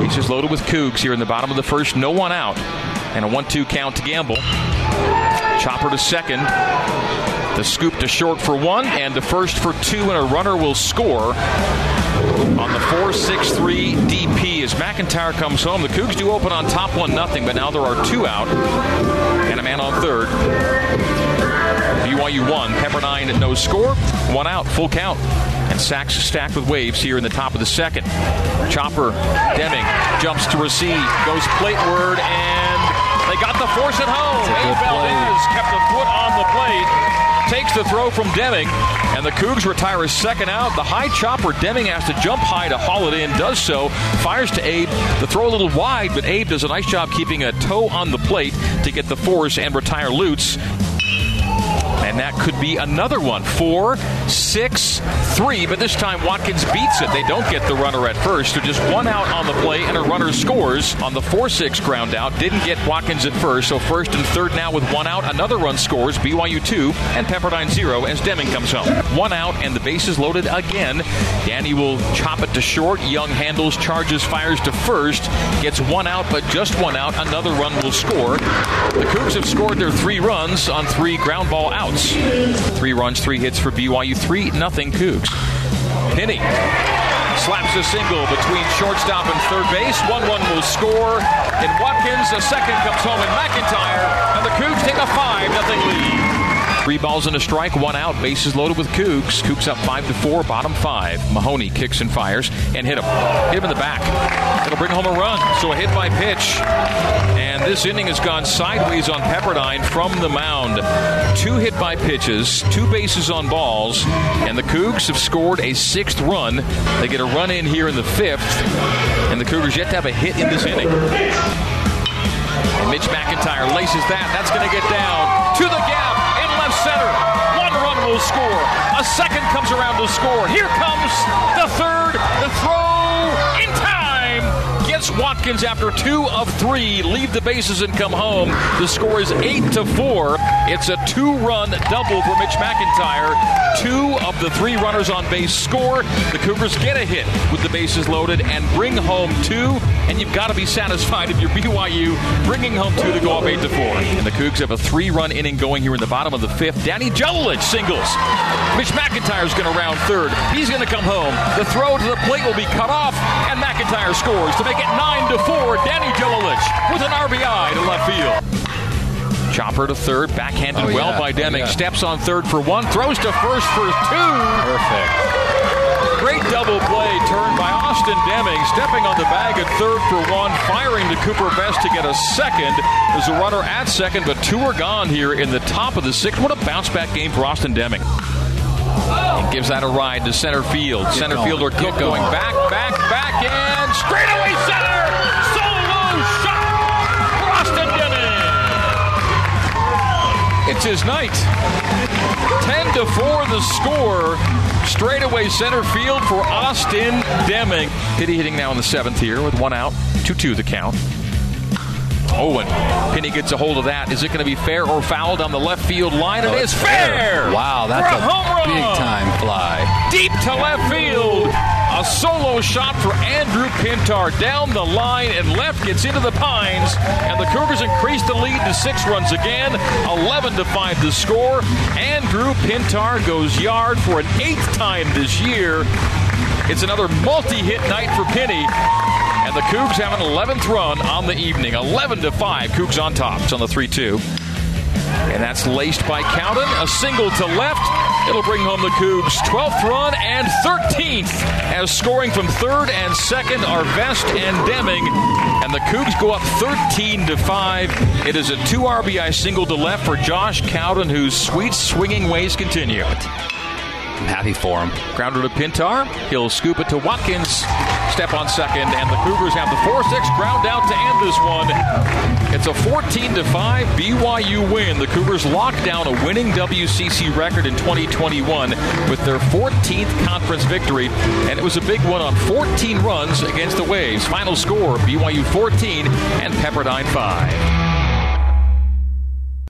Bases loaded with Cougs here in the bottom of the first. No one out. And a 1 2 count to Gamble. Chopper to second. The scoop to short for one, and the first for two, and a runner will score on the 4 6 3 DP as McIntyre comes home. The Cougs do open on top 1 nothing, but now there are two out and a man on third. BYU one, Pepperdine at no score, one out, full count. Sacks stacked with waves here in the top of the second. Chopper Deming jumps to receive, goes plateward, and they got the force at home. Abe Valdez kept a foot on the plate takes the throw from Deming, and the Cougs retire a second out. The high chopper, Deming has to jump high to haul it in, does so, fires to Abe. The throw a little wide, but Abe does a nice job keeping a toe on the plate to get the force and retire Lutz. And that could be another one. Four, six, three. But this time Watkins beats it. They don't get the runner at first. They're just one out on the play, and a runner scores on the 4 6 ground out. Didn't get Watkins at first. So first and third now with one out. Another run scores. BYU 2 and Pepperdine 0 as Deming comes home. One out, and the bases loaded again. Danny will chop it to short. Young handles, charges, fires to first. Gets one out, but just one out. Another run will score. The Cougs have scored their three runs on three ground ball outs. Three runs, three hits for BYU. 3 nothing Cougs. Penny slaps a single between shortstop and third base. 1 1 will score. And Watkins, a second comes home in McIntyre, and the Cougs take a 5 0 lead. Three balls and a strike, one out, bases loaded with Cougs. Cougs up five to four, bottom five. Mahoney kicks and fires and hit him. Hit him in the back. It'll bring home a run. So a hit by pitch. And this inning has gone sideways on Pepperdine from the mound. Two hit by pitches, two bases on balls, and the Cougs have scored a sixth run. They get a run in here in the fifth, and the Cougars yet to have a hit in this inning. And Mitch McIntyre laces that. That's going to get down to the gap center. One run will score. A second comes around to score. Here comes the third. The throw in. Watkins after two of three. Leave the bases and come home. The score is eight to four. It's a two-run double for Mitch McIntyre. Two of the three runners on base score. The Cougars get a hit with the bases loaded and bring home two. And you've got to be satisfied if you're BYU bringing home two to go up eight to four. And the Cougs have a three-run inning going here in the bottom of the fifth. Danny Jelilich singles. Mitch McIntyre's going to round third. He's going to come home. The throw to the plate will be cut off, and McIntyre scores to make it nine to four. Danny Jelilich with an RBI to left field. Chopper to third, backhanded oh, well by Deming. Oh, yeah. Steps on third for one, throws to first for two. Perfect. Great double play turned by Austin Deming, stepping on the bag at third for one, firing to Cooper Vest to get a second. There's a runner at second, but two are gone here in the top of the sixth. What a bounce back game for Austin Deming. He gives that a ride to center field. Get center going. fielder Cook going. going back, back, back, and straight away center. It's his night. 10 to 4 the score. Straightaway center field for Austin Deming. Pitty hitting now in the seventh here with one out. 2 2 the count. Owen. Penny gets a hold of that. Is it going to be fair or foul down the left field line? It oh, is fair. Wow, that's a, a big time fly. Deep to left field. A solo shot for Andrew Pintar down the line and left gets into the pines, and the Cougars increase the lead to six runs again, 11 to five the score. Andrew Pintar goes yard for an eighth time this year. It's another multi-hit night for Penny. And the Cougs have an 11th run on the evening. 11 to 5. Cougs on top. It's on the 3 2. And that's laced by Cowden. A single to left. It'll bring home the Cougs' 12th run and 13th as scoring from third and second are Vest and Deming. And the Cougs go up 13 to 5. It is a two RBI single to left for Josh Cowden, whose sweet swinging ways continue. I'm happy for him. Grounder to Pintar. He'll scoop it to Watkins. Step on second, and the Cougars have the 4 6 ground out to end this one. It's a 14 5 BYU win. The Cougars lock down a winning WCC record in 2021 with their 14th conference victory, and it was a big one on 14 runs against the Waves. Final score BYU 14 and Pepperdine 5.